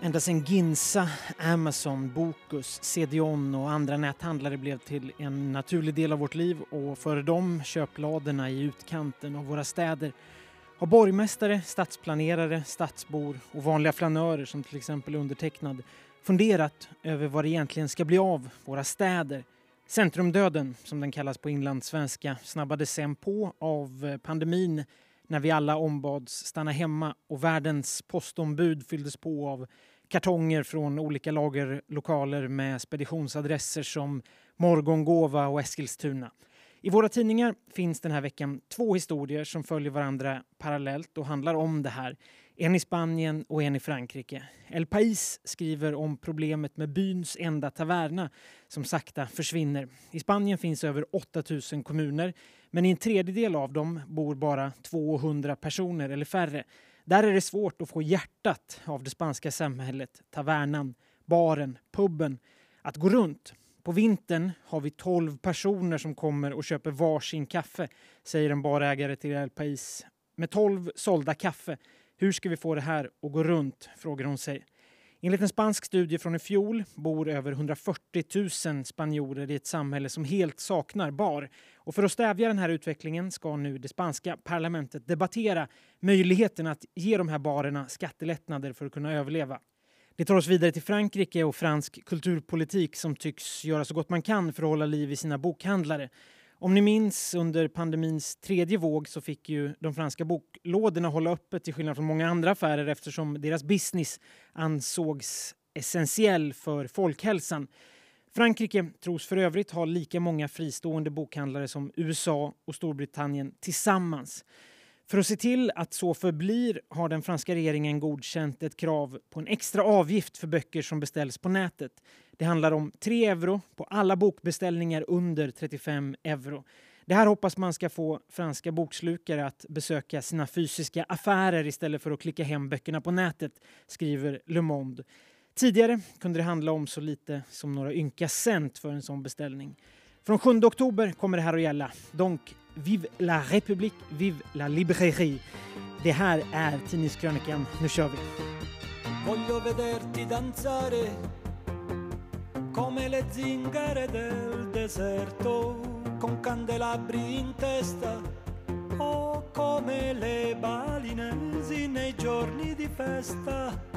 Ända sedan Ginsa, Amazon, Bokus, CDON och andra näthandlare blev till en naturlig del av vårt liv och före dem köpladorna i utkanten av våra städer har borgmästare, stadsplanerare, stadsbor och vanliga flanörer som till exempel undertecknad funderat över vad det egentligen ska bli av våra städer. Centrumdöden, som den kallas på inlandssvenska, snabbades sen på av eh, pandemin när vi alla ombads stanna hemma och världens postombud fylldes på av kartonger från olika lagerlokaler med speditionsadresser som Morgongåva och Eskilstuna. I våra tidningar finns den här veckan två historier som följer varandra parallellt och handlar om det här. En i Spanien och en i Frankrike. El País skriver om problemet med byns enda taverna som sakta försvinner. I Spanien finns över 8000 kommuner men i en tredjedel av dem bor bara 200 personer eller färre. Där är det svårt att få hjärtat av det spanska samhället, tavernan, baren, puben, att gå runt. På vintern har vi 12 personer som kommer och köper varsin kaffe, säger en barägare till El Pais, Med 12 sålda kaffe, hur ska vi få det här att gå runt? frågar hon sig. Enligt en spansk studie från i fjol bor över 140 000 spanjorer i ett samhälle som helt saknar bar. Och för att stävja den här utvecklingen ska nu det spanska parlamentet debattera möjligheten att ge de här barerna skattelättnader för att kunna överleva. Det tar oss vidare till Frankrike och fransk kulturpolitik som tycks göra så gott man kan för att hålla liv i sina bokhandlare. Om ni minns under pandemins tredje våg så fick ju de franska boklådorna hålla öppet till skillnad från många andra affärer eftersom deras business ansågs essentiell för folkhälsan. Frankrike tros för övrigt ha lika många fristående bokhandlare som USA och Storbritannien tillsammans. För att se till att så förblir har den franska regeringen godkänt ett krav på en extra avgift för böcker som beställs på nätet. Det handlar om 3 euro på alla bokbeställningar under 35 euro. Det här hoppas man ska få franska bokslukare att besöka sina fysiska affärer istället för att klicka hem böckerna på nätet, skriver Le Monde. Tidigare kunde det handla om så lite som några ynka cent för en sån beställning. Från 7 oktober kommer det här att gälla. Donc, vive la République, vive la librairie. Det här är Tidningskrönikan. Nu kör vi! Come le zingare del deserto con candelabri in testa o come le balinesi nei giorni di festa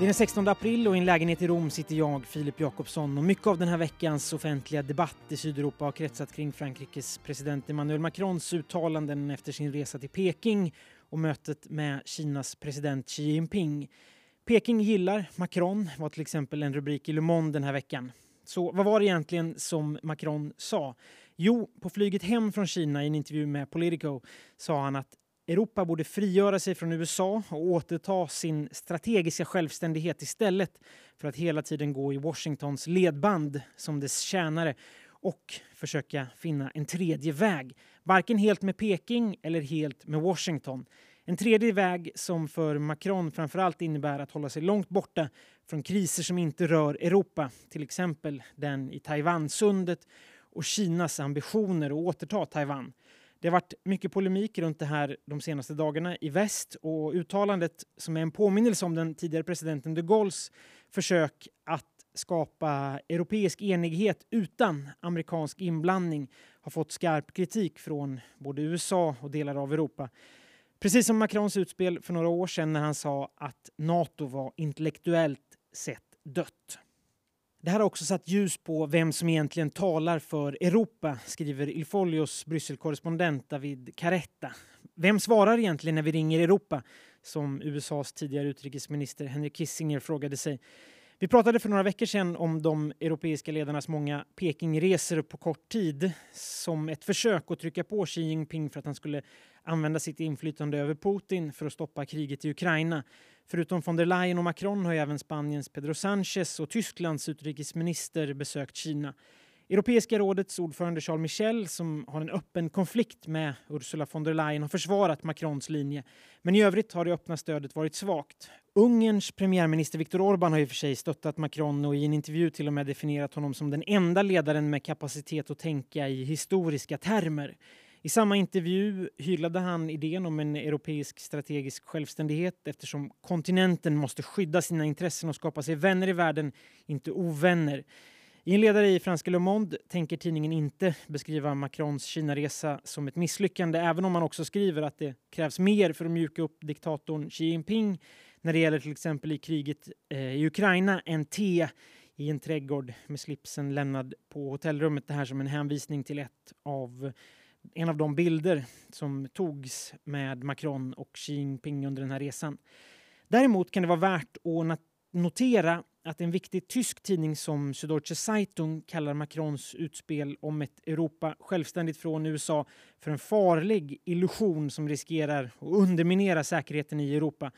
det är den 16 april och i en lägenhet i Rom sitter jag, Filip Jakobsson. Och mycket av den här veckans offentliga debatt i Sydeuropa har kretsat kring Frankrikes president Emmanuel Macrons uttalanden efter sin resa till Peking och mötet med Kinas president Xi Jinping. Peking gillar Macron var till exempel en rubrik i Le Monde den här veckan. Så vad var det egentligen som Macron sa? Jo, på flyget hem från Kina i en intervju med Politico sa han att Europa borde frigöra sig från USA och återta sin strategiska självständighet istället för att hela tiden gå i Washingtons ledband som dess tjänare och försöka finna en tredje väg. Varken helt med Peking eller helt med Washington. En tredje väg som för Macron framförallt innebär att hålla sig långt borta från kriser som inte rör Europa, till exempel den i Taiwansundet och Kinas ambitioner att återta Taiwan. Det har varit mycket polemik runt det här de senaste dagarna i väst och uttalandet som är en påminnelse om den tidigare presidenten de Gaulles försök att skapa europeisk enighet utan amerikansk inblandning har fått skarp kritik från både USA och delar av Europa. Precis som Macrons utspel för några år sedan när han sa att Nato var intellektuellt sett dött. Det här har också satt ljus på vem som egentligen talar för Europa, skriver Ilfolios Brysselkorrespondent David Caretta. Vem svarar egentligen när vi ringer Europa? Som USAs tidigare utrikesminister Henry Kissinger frågade sig. Vi pratade för några veckor sedan om de europeiska ledarnas många Pekingresor på kort tid som ett försök att trycka på Xi Jinping för att han skulle använda sitt inflytande över Putin för att stoppa kriget i Ukraina. Förutom von der Leyen och Macron har även Spaniens Pedro Sánchez och Tysklands utrikesminister besökt Kina. Europeiska rådets ordförande Charles Michel, som har en öppen konflikt med Ursula von der Leyen, har försvarat Macrons linje. Men i övrigt har det öppna stödet varit svagt. Ungerns premiärminister Viktor Orbán har i och för sig stöttat Macron och i en intervju till och med definierat honom som den enda ledaren med kapacitet att tänka i historiska termer. I samma intervju hyllade han idén om en europeisk strategisk självständighet eftersom kontinenten måste skydda sina intressen och skapa sig vänner i världen, inte ovänner. I en ledare i franska Le Monde tänker tidningen inte beskriva Macrons Kinaresa som ett misslyckande även om man också skriver att det krävs mer för att mjuka upp diktatorn Xi Jinping när det gäller till exempel i kriget eh, i Ukraina än te i en trädgård med slipsen lämnad på hotellrummet. Det här som en hänvisning till ett av en av de bilder som togs med Macron och Xi Jinping under den här resan. Däremot kan det vara värt att notera att en viktig tysk tidning som Süddeutsche Zeitung kallar Macrons utspel om ett Europa självständigt från USA för en farlig illusion som riskerar att underminera säkerheten i Europa.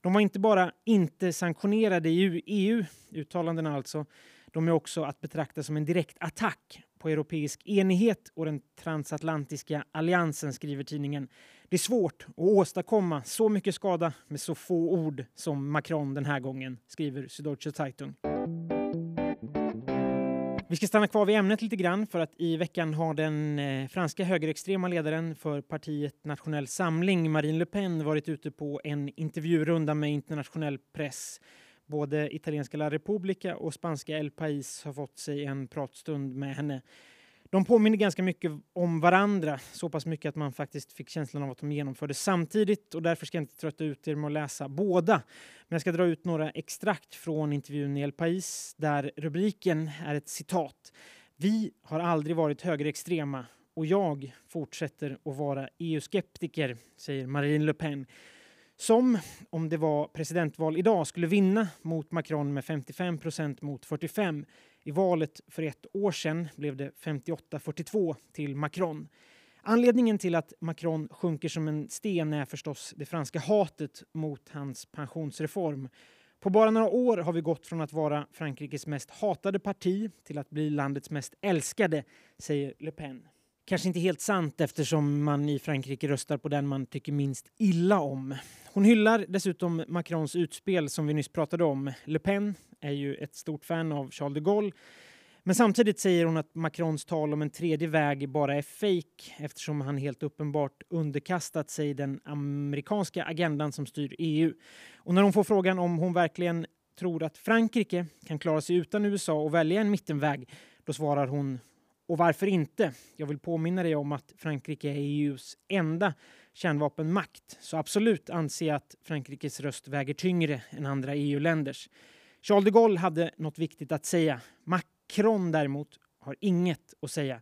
De var inte bara inte sanktionerade i EU, uttalandena alltså, de är också att betrakta som en direkt attack på europeisk enighet och den transatlantiska alliansen, skriver tidningen. Det är svårt att åstadkomma så mycket skada med så få ord som Macron den här gången, skriver Süddeutsche Zeitung. Vi ska stanna kvar vid ämnet lite grann för att i veckan har den eh, franska högerextrema ledaren för partiet Nationell Samling, Marine Le Pen, varit ute på en intervjurunda med internationell press. Både italienska La Repubblica och spanska El País har fått sig en pratstund med henne. De påminner ganska mycket om varandra, så pass mycket att man faktiskt fick känslan av att de genomfördes samtidigt och därför ska jag inte trötta ut er med att läsa båda. Men jag ska dra ut några extrakt från intervjun i El País där rubriken är ett citat. Vi har aldrig varit högerextrema och jag fortsätter att vara EU-skeptiker, säger Marine Le Pen som, om det var presidentval idag, skulle vinna mot Macron med 55 procent mot 45. I valet för ett år sedan blev det 58-42 till Macron. Anledningen till att Macron sjunker som en sten är förstås det franska hatet mot hans pensionsreform. På bara några år har vi gått från att vara Frankrikes mest hatade parti till att bli landets mest älskade, säger Le Pen. Kanske inte helt sant eftersom man i Frankrike röstar på den man tycker minst illa om. Hon hyllar dessutom Macrons utspel som vi nyss pratade om. Le Pen är ju ett stort fan av Charles de Gaulle. Men samtidigt säger hon att Macrons tal om en tredje väg bara är fejk eftersom han helt uppenbart underkastat sig den amerikanska agendan som styr EU. Och när hon får frågan om hon verkligen tror att Frankrike kan klara sig utan USA och välja en mittenväg, då svarar hon och varför inte? Jag vill påminna dig om att Frankrike är EUs enda kärnvapenmakt. Så absolut anser jag att Frankrikes röst väger tyngre än andra EU-länders. Charles de Gaulle hade något viktigt att säga. Macron däremot har inget att säga.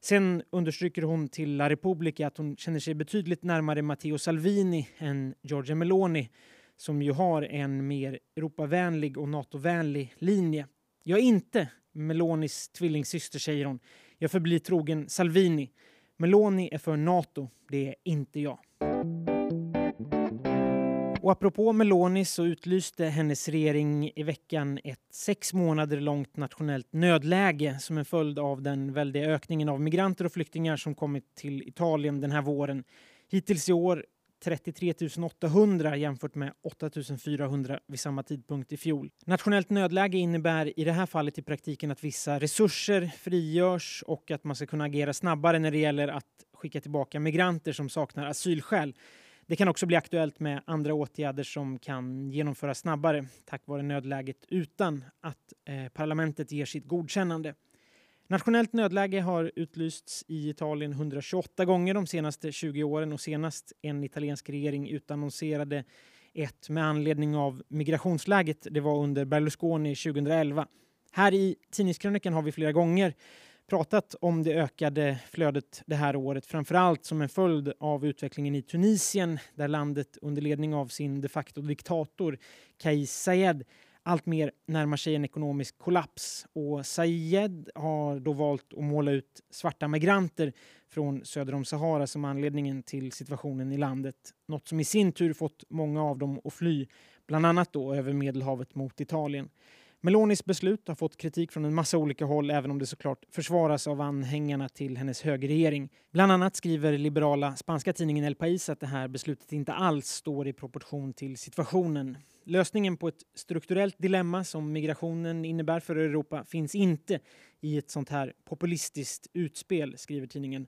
Sen understryker hon till La Repubblica att hon känner sig betydligt närmare Matteo Salvini än Giorgia Meloni som ju har en mer Europavänlig och Natovänlig linje. Jag är inte Melonis tvillingsyster, säger hon. Jag förblir trogen Salvini. Meloni är för Nato, det är inte jag. Och apropå Meloni så utlyste hennes regering i veckan ett sex månader långt nationellt nödläge som en följd av den väldiga ökningen av migranter och flyktingar som kommit till Italien den här våren. Hittills i år 33 800 jämfört med 8 400 vid samma tidpunkt i fjol. Nationellt nödläge innebär i det här fallet i praktiken att vissa resurser frigörs och att man ska kunna agera snabbare när det gäller att skicka tillbaka migranter som saknar asylskäl. Det kan också bli aktuellt med andra åtgärder som kan genomföras snabbare tack vare nödläget utan att eh, parlamentet ger sitt godkännande. Nationellt nödläge har utlysts i Italien 128 gånger de senaste 20 åren och senast en italiensk regering utannonserade ett med anledning av migrationsläget. Det var under Berlusconi 2011. Här i Tidningskrönikan har vi flera gånger pratat om det ökade flödet det här året, framför allt som en följd av utvecklingen i Tunisien där landet under ledning av sin de facto diktator Kais Saied alltmer närmar sig en ekonomisk kollaps. Och Sayed har då valt att måla ut svarta migranter från söder om Sahara som anledningen till situationen i landet. Något som i sin tur fått många av dem att fly, bland annat då över Medelhavet mot Italien. Melonis beslut har fått kritik från en massa olika håll även om det såklart försvaras av anhängarna till hennes högerregering. Bland annat skriver liberala spanska tidningen El País att det här beslutet inte alls står i proportion till situationen. Lösningen på ett strukturellt dilemma som migrationen innebär för Europa finns inte i ett sånt här populistiskt utspel, skriver tidningen.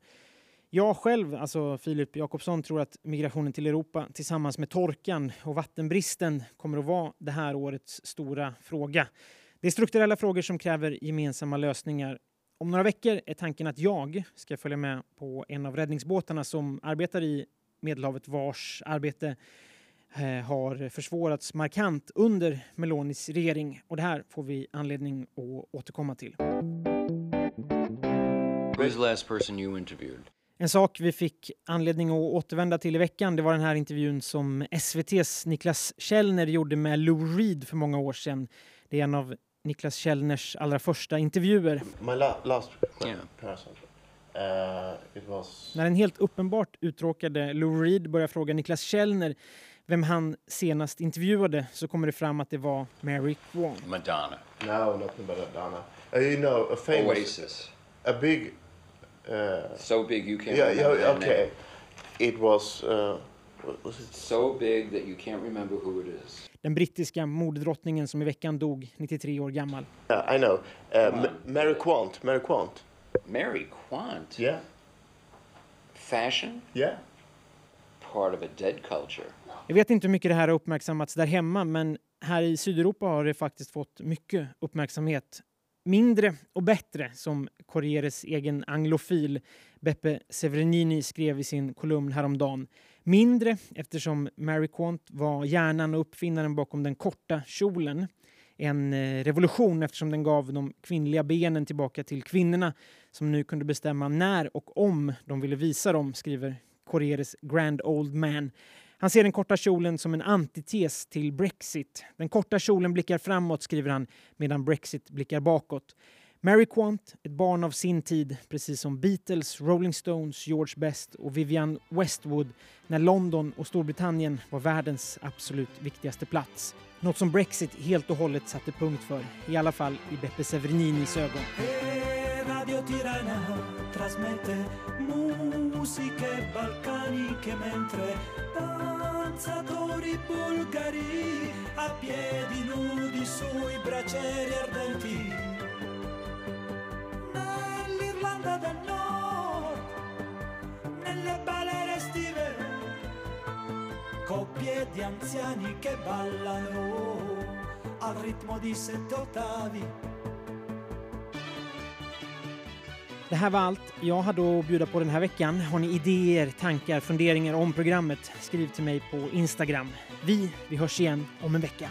Jag själv, alltså Filip Jakobsson, tror att migrationen till Europa tillsammans med torkan och vattenbristen kommer att vara det här årets stora fråga. Det är strukturella frågor som kräver gemensamma lösningar. Om några veckor är tanken att jag ska följa med på en av räddningsbåtarna som arbetar i Medelhavet vars arbete har försvårats markant under Melonis regering. Och det här får vi anledning att återkomma till. Who's the last person you interviewed? En sak vi fick anledning att återvända till i veckan det var den här intervjun som SVTs Niklas Källner gjorde med Lou Reed för många år sedan. Det är en av Niklas Källners allra första intervjuer. My la last person. Uh, it was. När den helt uppenbart uttråkade Lou Reed börjar fråga Niklas Källner vem han senast intervjuade så kommer det fram att det var Mary Kwon. Madonna. No, not Madonna. Uh, you know, a famous, Oasis. a big. Uh, So big you can't yeah, remember yeah, okay. name. It was. Uh, was it? So big that you can't remember who it is. Den brittiska modedrottningen som i veckan dog 93 år gammal. Uh, I know. Uh. Mary Quant. Mary Quant. Mary Quant. Yeah. Fashion? Yeah. Part of a dead culture. Jag vet inte hur mycket det här har uppmärksammats där hemma men här i Sydeuropa har det faktiskt fått mycket uppmärksamhet. Mindre och bättre, som Corrieres egen anglofil Beppe Severinini skrev i sin kolumn häromdagen. Mindre eftersom Mary Quant var hjärnan och uppfinnaren bakom den korta kjolen. En eh, revolution eftersom den gav de kvinnliga benen tillbaka till kvinnorna som nu kunde bestämma när och om de ville visa dem, skriver Corrieres Grand Old Man. Han ser den korta kjolen som en antites till Brexit. Den korta kjolen blickar framåt, skriver han, medan Brexit blickar bakåt. Mary Quant, ett barn av sin tid, precis som Beatles, Rolling Stones, George Best och Vivienne Westwood när London och Storbritannien var världens absolut viktigaste plats. Något som Brexit helt och hållet satte punkt för, i alla fall i Beppe Severinis ögon. Radio Tirana trasmette musiche balcaniche mentre danzatori bulgari a piedi nudi sui braccieri ardenti. Nell'Irlanda del Nord, nelle balere estive, coppie di anziani che ballano al ritmo di sette ottavi. Det här var allt jag hade att bjuda på den här veckan. Har ni idéer, tankar, funderingar om programmet? Skriv till mig på Instagram. Vi, vi hörs igen om en vecka.